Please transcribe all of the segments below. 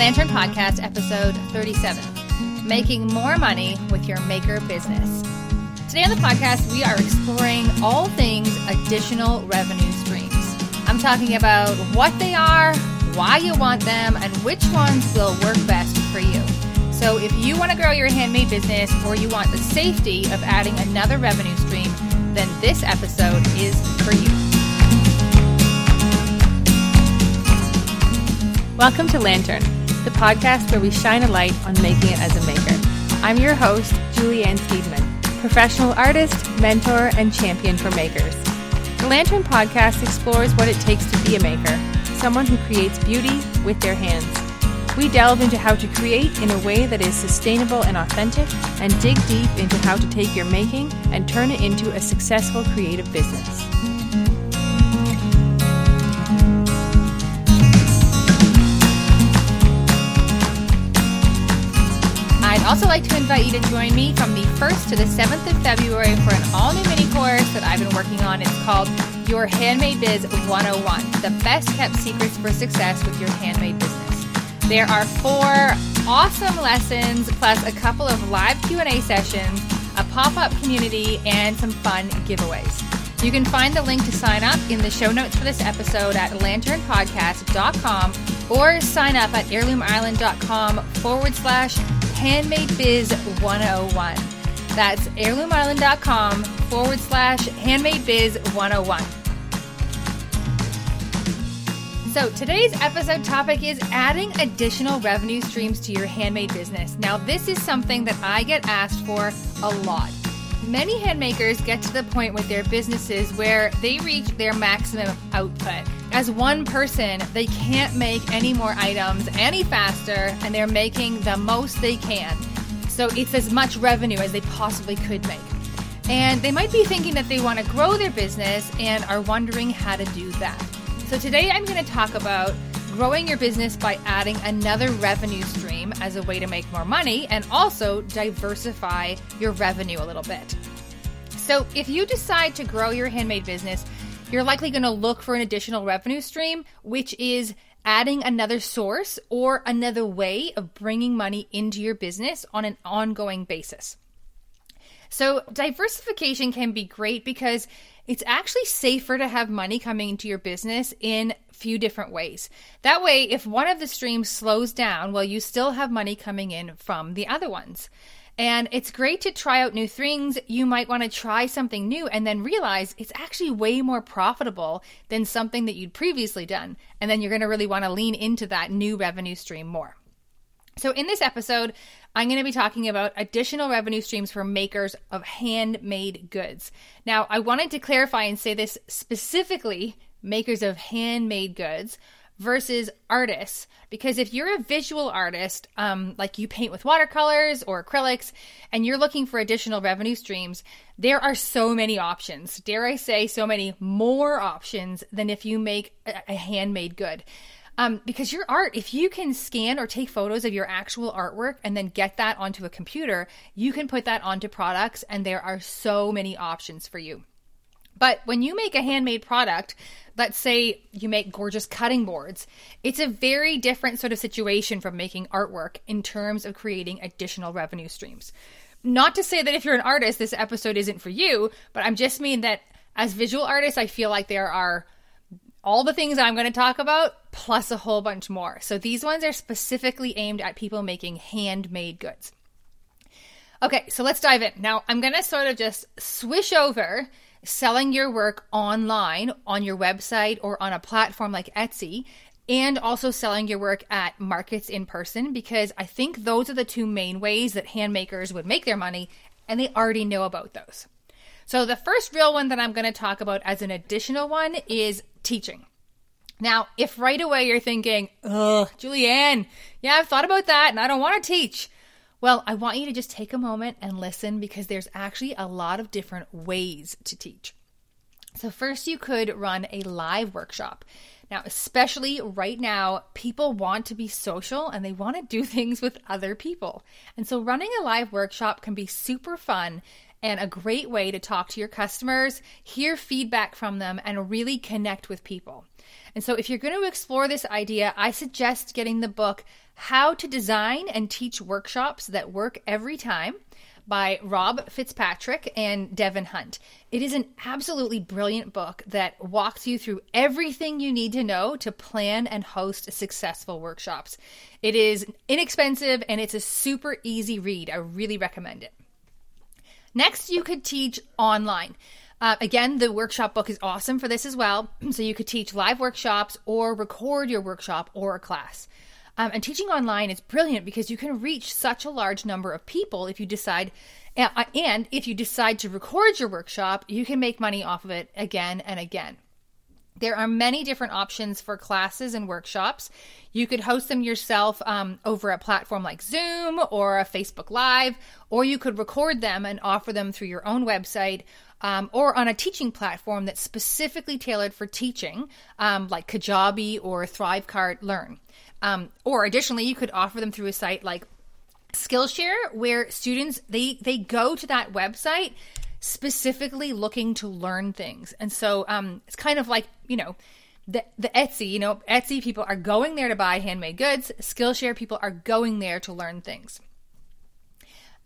Lantern Podcast, episode 37 Making More Money with Your Maker Business. Today on the podcast, we are exploring all things additional revenue streams. I'm talking about what they are, why you want them, and which ones will work best for you. So, if you want to grow your handmade business or you want the safety of adding another revenue stream, then this episode is for you. Welcome to Lantern, the podcast where we shine a light on making it as a maker. I'm your host, Julianne Steedman, professional artist, mentor, and champion for makers. The Lantern podcast explores what it takes to be a maker, someone who creates beauty with their hands. We delve into how to create in a way that is sustainable and authentic, and dig deep into how to take your making and turn it into a successful creative business. Also like to invite you to join me from the 1st to the 7th of February for an all new mini course that I've been working on. It's called Your Handmade Biz 101 The Best Kept Secrets for Success with Your Handmade Business. There are four awesome lessons plus a couple of live Q&A sessions, a pop-up community, and some fun giveaways. You can find the link to sign up in the show notes for this episode at lanternpodcast.com or sign up at heirloomisland.com forward slash handmade biz 101. That's heirloomisland.com forward slash handmade biz 101. So, today's episode topic is adding additional revenue streams to your handmade business. Now, this is something that I get asked for a lot. Many handmakers get to the point with their businesses where they reach their maximum output. As one person, they can't make any more items any faster, and they're making the most they can. So it's as much revenue as they possibly could make. And they might be thinking that they want to grow their business and are wondering how to do that. So today I'm going to talk about growing your business by adding another revenue stream as a way to make more money and also diversify your revenue a little bit. So, if you decide to grow your handmade business, you're likely going to look for an additional revenue stream, which is adding another source or another way of bringing money into your business on an ongoing basis. So, diversification can be great because it's actually safer to have money coming into your business in a few different ways. That way, if one of the streams slows down, well, you still have money coming in from the other ones. And it's great to try out new things. You might want to try something new and then realize it's actually way more profitable than something that you'd previously done. And then you're going to really want to lean into that new revenue stream more. So, in this episode, I'm going to be talking about additional revenue streams for makers of handmade goods. Now, I wanted to clarify and say this specifically makers of handmade goods versus artists. Because if you're a visual artist um, like you paint with watercolors or acrylics and you're looking for additional revenue streams there are so many options. Dare i say so many more options than if you make a, handmade good. Um, because your art, if you can scan or take photos of your actual artwork and then get that onto a computer, you can put that onto products, and there are so many options for you. But when you make a handmade product, let's say you make gorgeous cutting boards, it's a very different sort of situation from making artwork in terms of creating additional revenue streams. Not to say that if you're an artist, this episode isn't for you, but I'm just mean that as visual artists, I feel like there are all the things I'm going to talk about, plus a whole bunch more. So these ones are specifically aimed at people making handmade goods. Okay, so let's dive in. Now, I'm going to sort of just swish over selling your work online on your website or on a platform like Etsy, and also selling your work at markets in person, because I think those are the two main ways that handmakers would make their money, and they already know about those. So, the first real one that I'm going to talk about as an additional one is teaching. Now, if right away you're thinking, ugh, Julianne, yeah, I've thought about that and I don't want to teach. Well, I want you to just take a moment and listen because there's actually a lot of different ways to teach. So, first, you could run a live workshop. Now, especially right now, people want to be social and they want to do things with other people. And so, running a live workshop can be super fun and a great way to talk to your customers, hear feedback from them, and really connect with people. And so, if you're going to explore this idea, I suggest getting the book How to Design and Teach Workshops That Work Every Time by Rob Fitzpatrick and Devin Hunt. It is an absolutely brilliant book that walks you through everything you need to know to plan and host successful workshops. It is inexpensive and it's a super easy read. I really recommend it. Next, you could teach online. Uh, again, the workshop book is awesome for this as well. So you could teach live workshops or record your workshop or a class. Um, and teaching online is brilliant because you can reach such a large number of people if you decide, uh, and if you decide to record your workshop, you can make money off of it again and again. There are many different options for classes and workshops. You could host them yourself um, over a platform like Zoom or a Facebook Live, or you could record them and offer them through your own website um, or on a teaching platform that's specifically tailored for teaching, um, like Kajabi or Thrivecart Learn. Um, or additionally, you could offer them through a site like Skillshare, where students they they go to that website specifically looking to learn things, and so um, it's kind of like you know the the Etsy. You know, Etsy people are going there to buy handmade goods. Skillshare people are going there to learn things.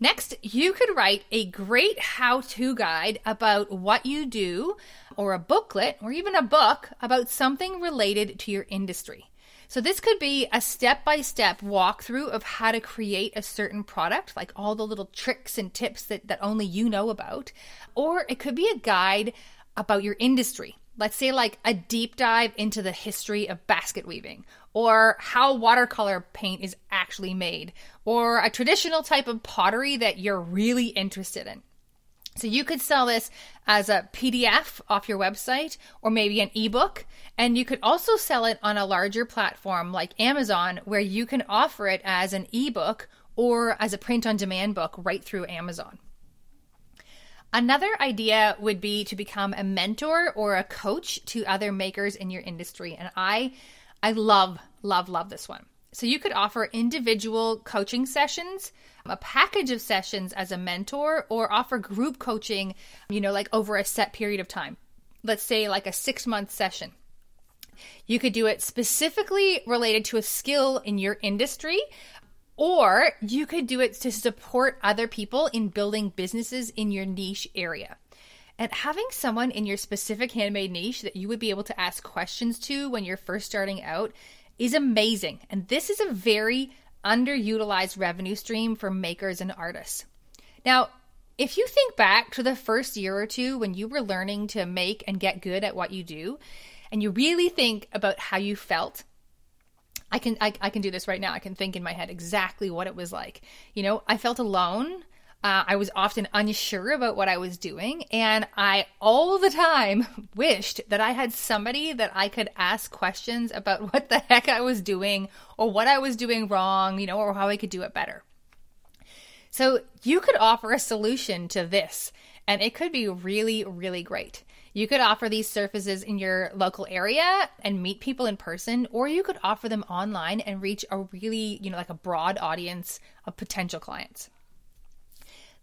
Next, you could write a great how to guide about what you do, or a booklet, or even a book about something related to your industry. So this could be a step-by-step walkthrough of how to create a certain product, like all the little tricks and tips that, that only you know about. Or it could be a guide about your industry. Let's say like a deep dive into the history of basket weaving or how watercolor paint is actually made or a traditional type of pottery that you're really interested in. So you could sell this as a PDF off your website or maybe an ebook. And you could also sell it on a larger platform like Amazon where you can offer it as an ebook or as a print on demand book right through Amazon. Another idea would be to become a mentor or a coach to other makers in your industry. And I I love love love this one. So you could offer individual coaching sessions a package of sessions as a mentor or offer group coaching, you know, like over a set period of time. Let's say like a six month session. You could do it specifically related to a skill in your industry, or you could do it to support other people in building businesses in your niche area. And having someone in your specific handmade niche that you would be able to ask questions to when you're first starting out is amazing. And this is a very underutilized revenue stream for makers and artists. Now, if you think back to the first year or two when you were learning to make and get good at what you do, and you really think about how you felt, I can I, I can do this right now. I can think in my head exactly what it was like. You know, I felt alone. Uh, I was often unsure about what I was doing, and I all the time wished that I had somebody that I could ask questions about what the heck I was doing or what I was doing wrong, you know, or how I could do it better. So you could offer a solution to this, and it could be really, really great. You could offer these services in your local area and meet people in person, or you could offer them online and reach a really, you know, like a broad audience of potential clients.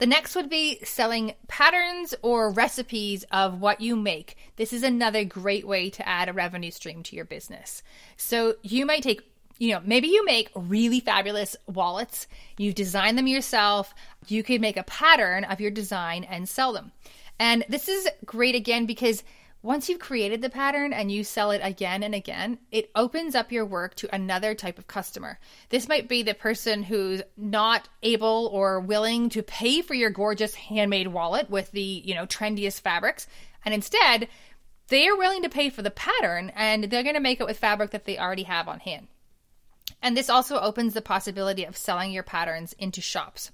The next would be selling patterns or recipes of what you make. This is another great way to add a revenue stream to your business. So you might take you know, maybe you make really fabulous wallets, you design them yourself, you could make a pattern of your design and sell them. And this is great again because once you've created the pattern and you sell it again and again, it opens up your work to another type of customer. This might be the person who's not able or willing to pay for your gorgeous handmade wallet with the, you know, trendiest fabrics, and instead, they are willing to pay for the pattern and they're going to make it with fabric that they already have on hand. And this also opens the possibility of selling your patterns into shops.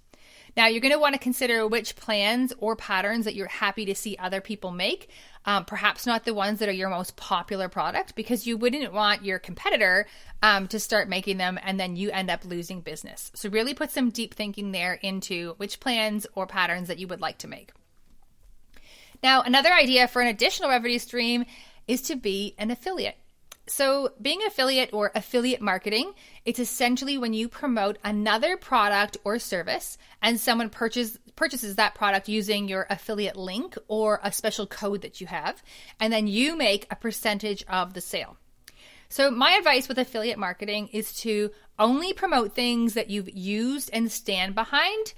Now, you're going to want to consider which plans or patterns that you're happy to see other people make. Um, perhaps not the ones that are your most popular product, because you wouldn't want your competitor um, to start making them and then you end up losing business. So, really put some deep thinking there into which plans or patterns that you would like to make. Now, another idea for an additional revenue stream is to be an affiliate. So, being affiliate or affiliate marketing, it's essentially when you promote another product or service and someone purchase, purchases that product using your affiliate link or a special code that you have, and then you make a percentage of the sale. So, my advice with affiliate marketing is to only promote things that you've used and stand behind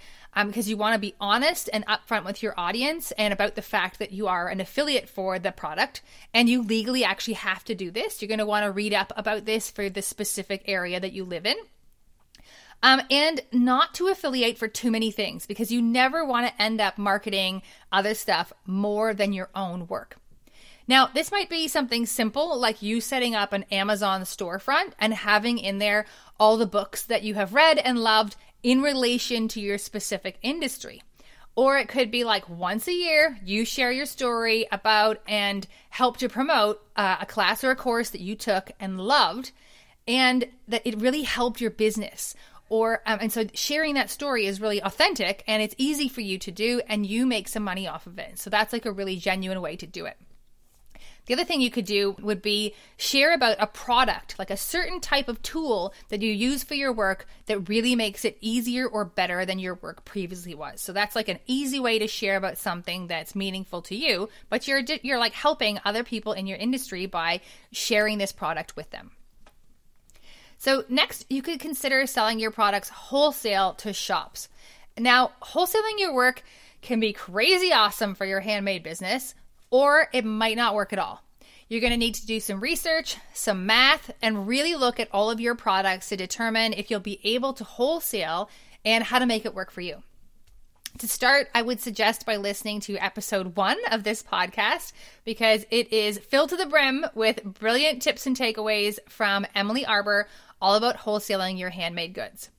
because um, you want to be honest and upfront with your audience and about the fact that you are an affiliate for the product and you legally actually have to do this. You're going to want to read up about this for the specific area that you live in. Um, and not to affiliate for too many things because you never want to end up marketing other stuff more than your own work. Now, this might be something simple like you setting up an Amazon storefront and having in there all the books that you have read and loved in relation to your specific industry. Or it could be like once a year, you share your story about and help to promote uh, a class or a course that you took and loved, and that it really helped your business. Or um, and so sharing that story is really authentic and it's easy for you to do and you make some money off of it. So that's like a really genuine way to do it the other thing you could do would be share about a product, like a certain type of tool that you use for your work that really makes it easier or better than your work previously was. So that's like an easy way to share about something that's meaningful to you, but you're you're like helping other people in your industry by sharing this product with them. So, next, you could consider selling your products wholesale to shops. Now, wholesaling your work can be crazy awesome for your handmade business, or it might not work at all. You're going to need to do some research, some math, and really look at all of your products to determine if you'll be able to wholesale and how to make it work for you. To start, I would suggest by listening to episode one of this podcast because it is filled to the brim with brilliant tips and takeaways from Emily Arbor all about wholesaling your handmade goods.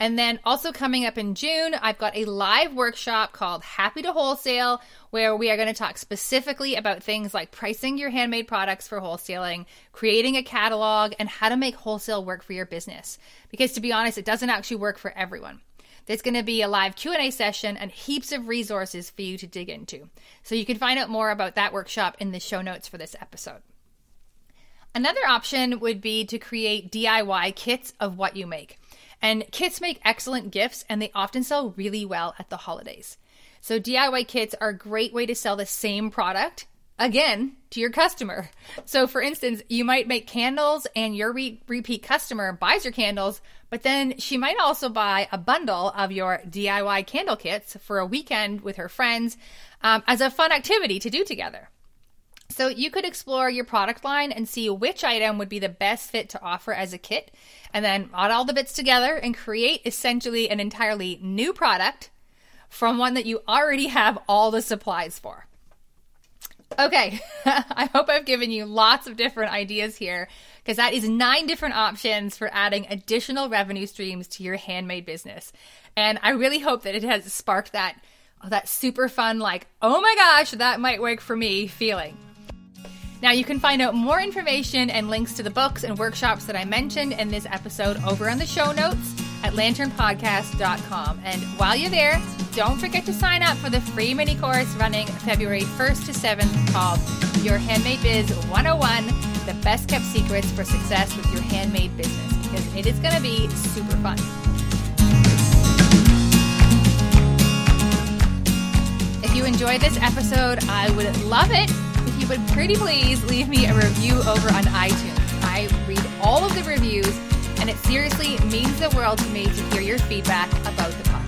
And then also coming up in June, I've got a live workshop called Happy to Wholesale, where we are going to talk specifically about things like pricing your handmade products for wholesaling, creating a catalog, and how to make wholesale work for your business. Because to be honest, it doesn't actually work for everyone. There's going to be a live Q&A session and heaps of resources for you to dig into. So you can find out more about that workshop in the show notes for this episode. Another option would be to create DIY kits of what you make. And kits make excellent gifts and they often sell really well at the holidays. So DIY kits are a great way to sell the same product again to your customer. So for instance, you might make candles and your re- repeat customer buys your candles, but then she might also buy a bundle of your DIY candle kits for a weekend with her friends um, as a fun activity to do together. So you could explore your product line and see which item would be the best fit to offer as a kit, and then add all the bits together and create essentially an entirely new product from one that you already have all the supplies for. Okay, I hope I've given you lots of different ideas here because that is nine different options for adding additional revenue streams to your handmade business. And I really hope that it has sparked that that super fun like, "Oh my gosh, that might work for me" feeling. Now, you can find out more information and links to the books and workshops that I mentioned in this episode over on the show notes at lanternpodcast.com. And while you're there, don't forget to sign up for the free mini course running February 1st to 7th called Your Handmade Biz 101 The Best Kept Secrets for Success with Your Handmade Business, because it is going to be super fun. If you enjoyed this episode, I would love it you would pretty please leave me a review over on iTunes. I read all of the reviews, and it seriously means the world to me to hear your feedback about the